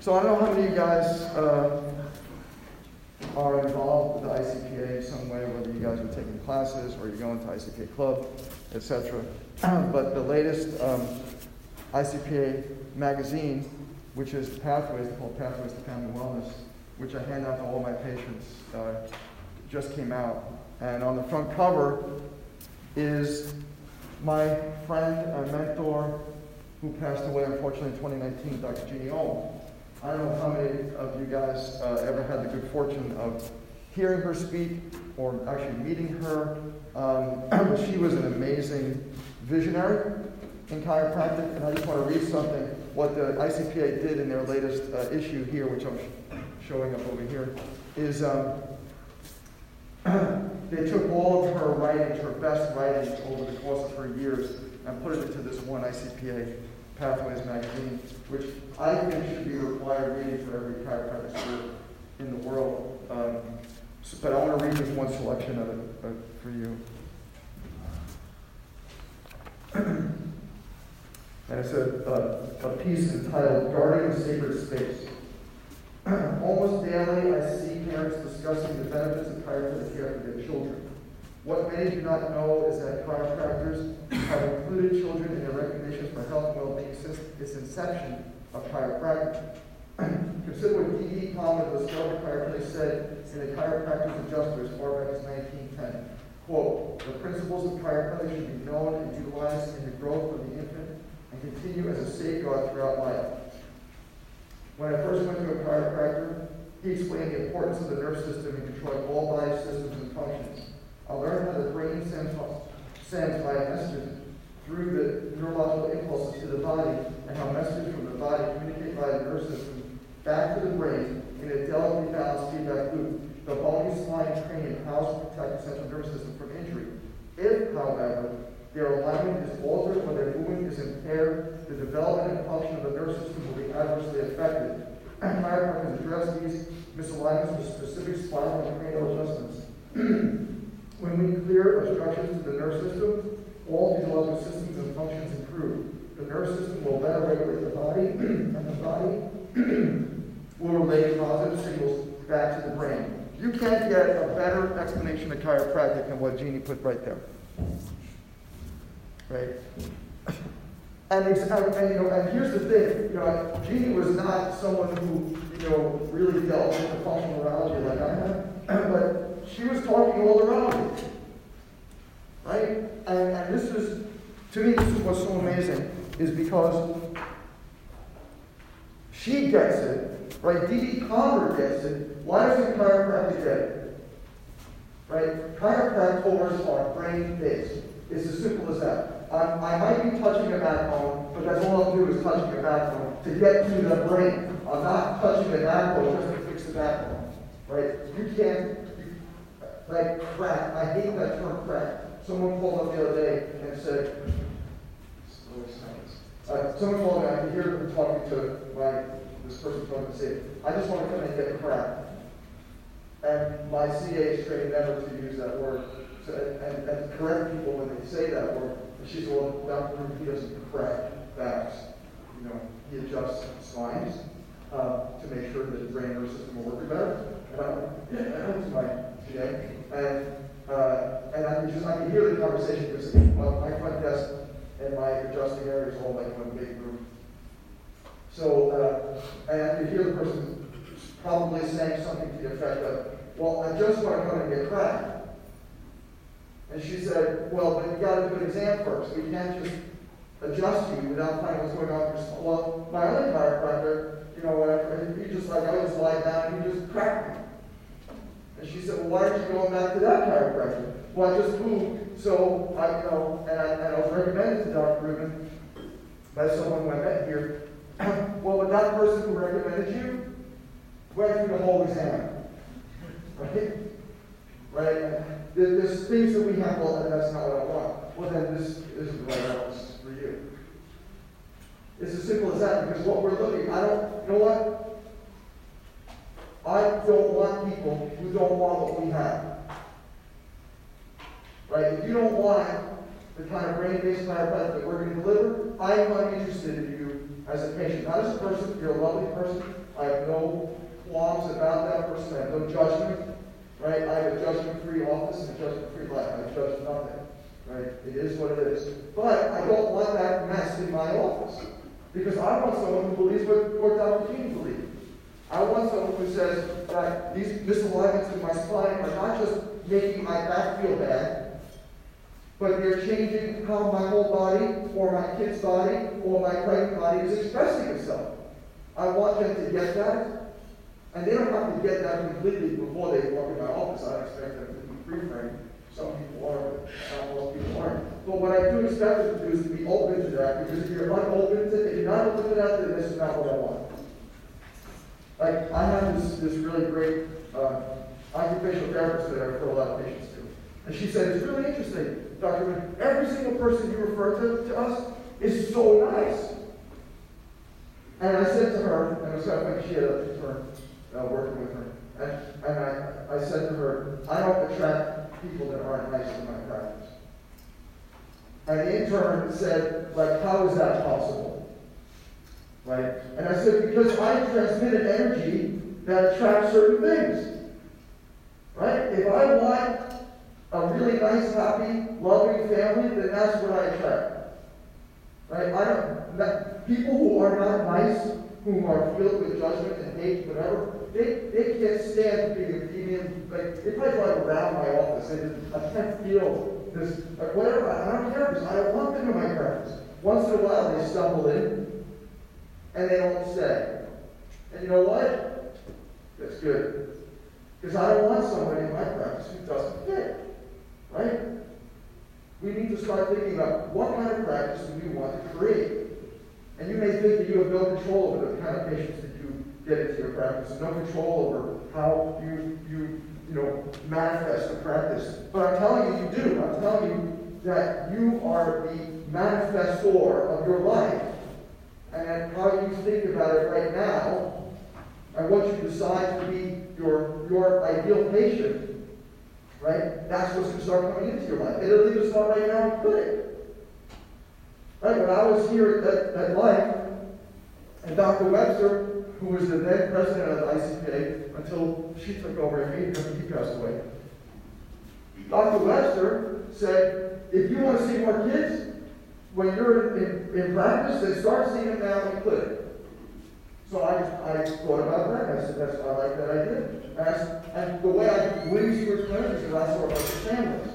So I don't know how many of you guys uh, are involved with the ICPA in some way, whether you guys are taking classes or you're going to ICPA club, etc. but the latest um, ICPA magazine, which is Pathways, called Pathways to Family Wellness, which I hand out to all my patients, uh, just came out. And on the front cover is my friend and mentor who passed away unfortunately in 2019, Dr. Jeannie Ohm. I don't know how many of you guys uh, ever had the good fortune of hearing her speak or actually meeting her. Um, she was an amazing visionary in chiropractic, and I just want to read something what the ICPA did in their latest uh, issue here, which I'm sh- showing up over here, is um, they took all of her writings, her best writings over the course of her years, and put it into this one ICPA Pathways magazine, which I think should be required reading for every chiropractic school in the world. Um, so, but I want to read just one selection of it uh, for you. and it's a, a, a piece entitled Guarding the Sacred Space. Almost daily, I see parents discussing the benefits of chiropractic care for their children. What many do not know is that chiropractors have included children in their recommendations for health and well-being since its inception of chiropractic. Consider what D.D. Palmer, the discoverer chiropractic, said in the Chiropractor's Adjusters, as 1910. Quote, the principles of chiropractic should be known and utilized in the growth of the infant and continue as a safeguard throughout life. When I first went to a chiropractor, he explained the importance of the nerve system in controlling all body systems and functions. How the brain sends, sends by messages through the neurological impulses to the body and how messages from the body communicate by the nervous system back to the brain in a delicately balanced feedback loop. The bony spine cranium helps protect the central nervous system from injury. If, however, their alignment is altered or their movement is impaired, the development and function of the nervous system will be adversely affected. Chiropractors address these misalignments with specific spinal and cranial adjustments. When we clear obstructions to the nerve system, all physiological systems and functions improve. The nerve system will better regulate the body, and the body will relay positive signals back to the brain. You can't get a better explanation of chiropractic than what Jeannie put right there. Right? And, and, and, you know, and here's the thing, you know, Jeannie was not someone who, you know, really dealt with the functional neurology like I have, but she was talking all around it. Right? And, and this is, to me, this is what's so amazing, is because she gets it, right? Dee Palmer gets it. Why doesn't chiropractic get it? Right? Chiropractors are brain-based. It's as simple as that. Um, I might be touching a backbone, but that's all I'll do is touching a backbone to get to the brain. I'm not touching the backbone just to fix the backbone. Right? You can't, like crack. I hate that term crack. Someone called up the other day and said, uh, someone told me I could hear them talking to my this person talking to say, I just want to come and get crack. And my CA is trained never to use that word. So, and, and, correct people when they say that word. And she said, well, Dr. he doesn't crack backs. You know, he adjusts spines uh, to make sure that the brain nervous system will work better. And I, yeah, that was And uh, and I can just I can hear the conversation because my front desk and my adjusting area is all like one big room. So uh, and I could hear the person probably saying something to the effect of, "Well, I just want to come and get cracked." And she said, "Well, but you got to do an exam first. We can't just adjust you without finding what's going on." Well, my other chiropractor, you know, whatever, he just like I was lie down and he just cracked me. And she said, well, why aren't you going back to that chiropractor? Well, I just moved, so I, you know, and I, and I was recommended to Dr. Rubin by someone who I met here. well, but that person who recommended you went through the whole exam. Right? Right? There's things that we have, well, that's not what I want. Well, then this, this is the right house for you. It's as simple as that because what we're looking, I don't, you know what? I don't want people who don't want what we have. Right? If you don't want the kind of brain-based chiropractic that we're going to deliver, I'm uninterested in you as a patient, not as a person. You're a lovely person. I have no qualms about that person. I have no judgment. Right? I have a judgment-free office and a judgment-free life. I judge nothing. Right? It is what it is. But I don't want that mess in my office. Because I want someone who believes what, what Dr. King believes. I want someone who says that these misalignments in my spine are not just making my back feel bad, but they're changing how my whole body, or my kid's body, or my pregnant body is expressing itself. I want them to get that, and they don't have to get that completely before they walk in my office. I expect them to be free-framed. Some people are, not most people aren't. But what I do expect them to do is to be open to that, because if you're unopen to it, if you're not open to that, then this is not what I want. Like, I have this, this really great uh, occupational therapist that I refer a lot of patients to. And she said, it's really interesting, Dr. Wynn, every single person you refer to, to us is so nice. And I said to her, and it was kind she had a intern uh, working with her, and, and I, I said to her, I don't attract people that aren't nice to my practice. And the intern said, like, how is that possible? Right? And I said, because I transmit an energy that attracts certain things. Right? If I want a really nice, happy, loving family, then that's what I attract. Right? I don't people who are not nice, who are filled with judgment and hate, whatever, they, they can't stand being being like if I drive around my office and I can't feel this like whatever, I don't care because I don't want them in my presence. Once in a while they stumble in and they don't stay. And you know what? That's good. Because I don't want somebody in my practice who doesn't fit. Right? We need to start thinking about what kind of practice do we want to create. And you may think that you have no control over the kind of patients that you get into your practice, no control over how you, you, you know, manifest the practice. But I'm telling you, you do. I'm telling you that you are the manifestor of your life. And how you think about it right now, and what you decide to be your, your ideal patient, Right? That's what's going to start coming into your life. It'll even start right now in clinic. Right? When I was here at, at Life, and Dr. Webster, who was the then president of the ICPA until she took over and he passed away, Dr. Webster said, if you want to see more kids, when you're in, in, in practice, then start seeing them now in clinic. So I, I thought about that. I said, that's, I like that idea. And, I, and the way I went to clinics is I saw a bunch of families.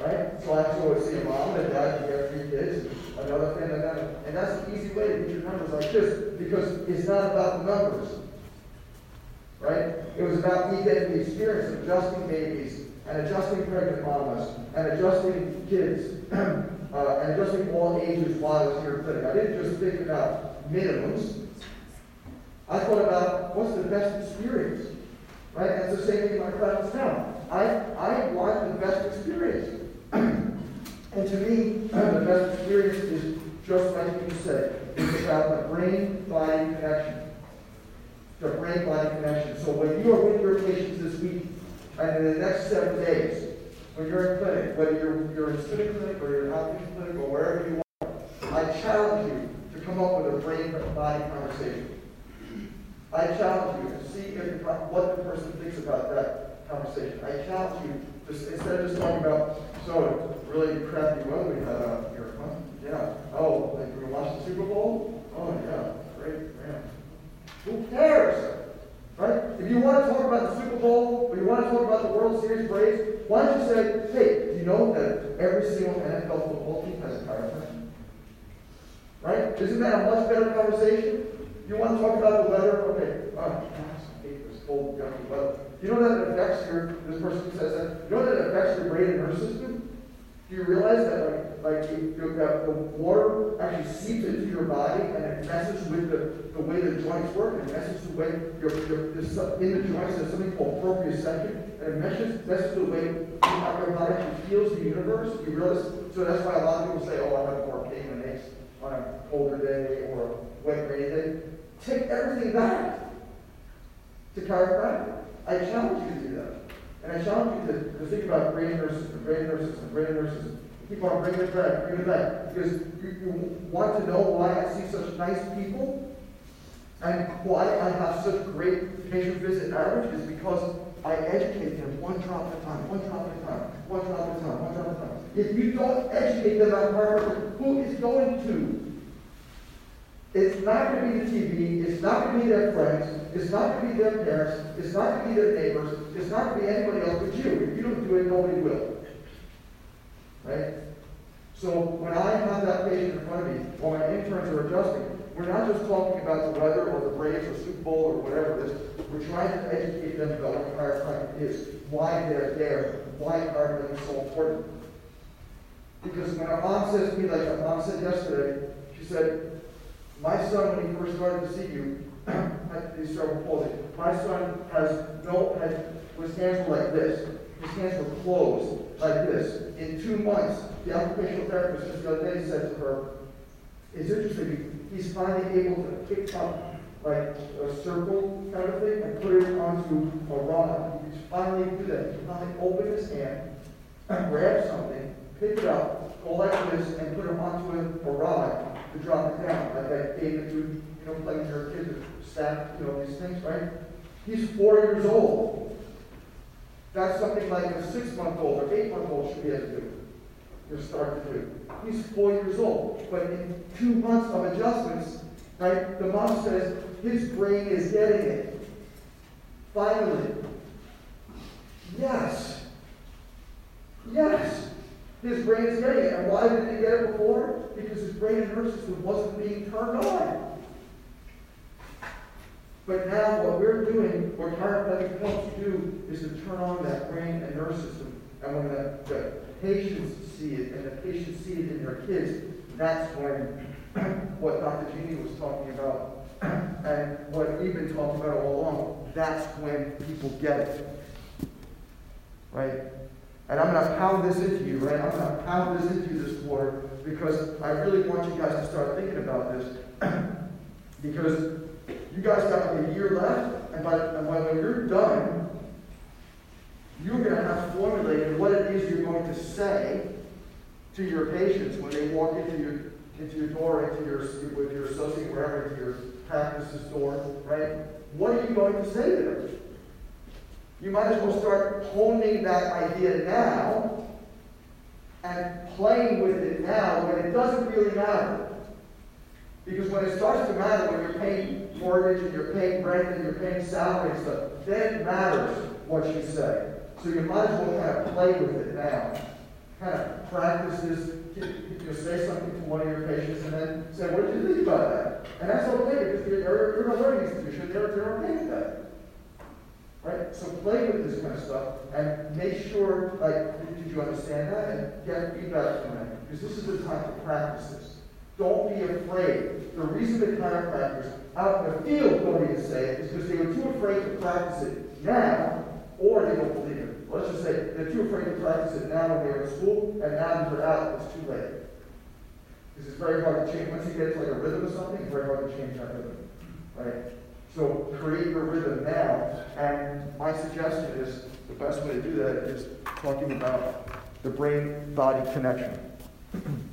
Right? So I saw see a mom and dad and have three kids, and another family, and, and that's an easy way to get your numbers like this, because it's not about the numbers. Right? It was about me getting the experience of adjusting babies, and adjusting pregnant mamas, and adjusting kids, uh, and adjusting all ages while I was here in clinic. I didn't just think about minimums. I thought about what's the best experience, right? It's the same thing in my practice now. I, I want the best experience. and to me, the best experience is just like you said. It's about the brain-body connection. The brain-body connection. So when you are with your patients this week, and in the next seven days, when you're in clinic, whether you're, you're in a student clinic or you're in outpatient clinic or wherever you are, I challenge you to come up with a brain-body conversation. I challenge you to see if, what the person thinks about that conversation. I challenge you to, instead of just talking about, so really crappy weather we had out here, huh? Yeah. Oh, like we watched the Super Bowl? Oh, yeah. Great. Yeah. Who cares? Right? If you want to talk about the Super Bowl you want to talk about the World Series parades, why don't you say, hey, do you know that every single NFL football team has a chiropractor? Right? Isn't that a much better conversation? You want to talk about the weather? Okay. Oh, I this cold, yucky weather. You know that affects your, this person says that, you know that it affects your brain and nervous system? Do you realize that like, like you, you the water actually seeps into your body and it messes with the, the way the joints work and it messes the way your, your, in the joints there's something called proprioception and it messes, messes the way your body actually feels the universe. You realize so that's why a lot of people say, Oh, I have more pain and aches on a colder day or a wet rainy day. Take everything back to chiropractic. I challenge you to do that. And I challenge you to, to think about brain nurses and brain nurses and brain nurses Keep on bringing it back, bring it back. Because you, you want to know why I see such nice people and why I have such great patient visit average is because I educate them one drop at a time, one drop at a time, one drop at a time, one drop at a time. If you don't educate them about chiropractic, who is going to? It's not going to be the TV. It's not going to be their friends. It's not going to be their parents. It's not going to be their neighbors. It's not going to be anybody else but you. If you don't do it, nobody will. Right? So when I have that patient in front of me, while my interns are adjusting, we're not just talking about the weather or the Braves or Super Bowl or whatever it is. We're trying to educate them about what chiropractic is, why they're there, why chiropractic is so important. Because when a mom says to me, like a mom said yesterday, she said, my son, when he first started to see you, had cerebral palsy. My son has no, had, his hands like this. His hands were closed like this. In two months, the occupational therapist just the other day said to her, it's interesting, he's finally able to pick up like a circle kind of thing and put it onto a rod. He finally do that. He finally open his hand and grab something, pick it up, go like this, and put it onto a, rod to drop it down, like that game that you, know, playing with your kids, stack, you know, these things, right? He's four years old. That's something like a six-month-old or eight-month-old should be able to do, to start to do. He's four years old, but in two months of adjustments, right, the mom says his brain is getting it. Finally. Yes. Yes. His brain is getting it. And why didn't he get it before? Because his brain and nervous system wasn't being turned on. But now what we're doing, what chiropractic helps do, is to turn on that brain and nervous system. And when the, the patients see it, and the patients see it in their kids, that's when what Dr. Jeannie was talking about, and what we've been talking about all along, that's when people get it. Right? And I'm going to pound this into you, right? I'm going to pound this into you this quarter because I really want you guys to start thinking about this. because you guys got like a year left, and by, and by when you're done, you're going to have formulated what it is you're going to say to your patients when they walk into your into your door, into your with your associate, wherever, into your practice's door, right? What are you going to say to them? You might as well start honing that idea now and playing with it now when it doesn't really matter. Because when it starts to matter, when you're paying mortgage and you're paying rent and you're paying salary and stuff, then matters what you say. So you might as well kind of play with it now. Kind of practice this, you say something to one of your patients and then say, what did you think about that? And that's okay because you're, you're in a learning institution, they're, they're okay with that. Right? So play with this kind of stuff and make sure, like, did you understand that? And get feedback from them. Because this is the time to practice this. Don't be afraid. The reason the chiropractors out in the field don't even say it is because they were too afraid to practice it now, or they don't believe it. Let's just say they're too afraid to practice it now when they're in school, and now that they're out, it's too late. Because it's very hard to change. Once you get to like a rhythm or something, it's very hard to change that rhythm. Right? So create your rhythm now. And my suggestion is the best way to do that is talking about the brain-body connection.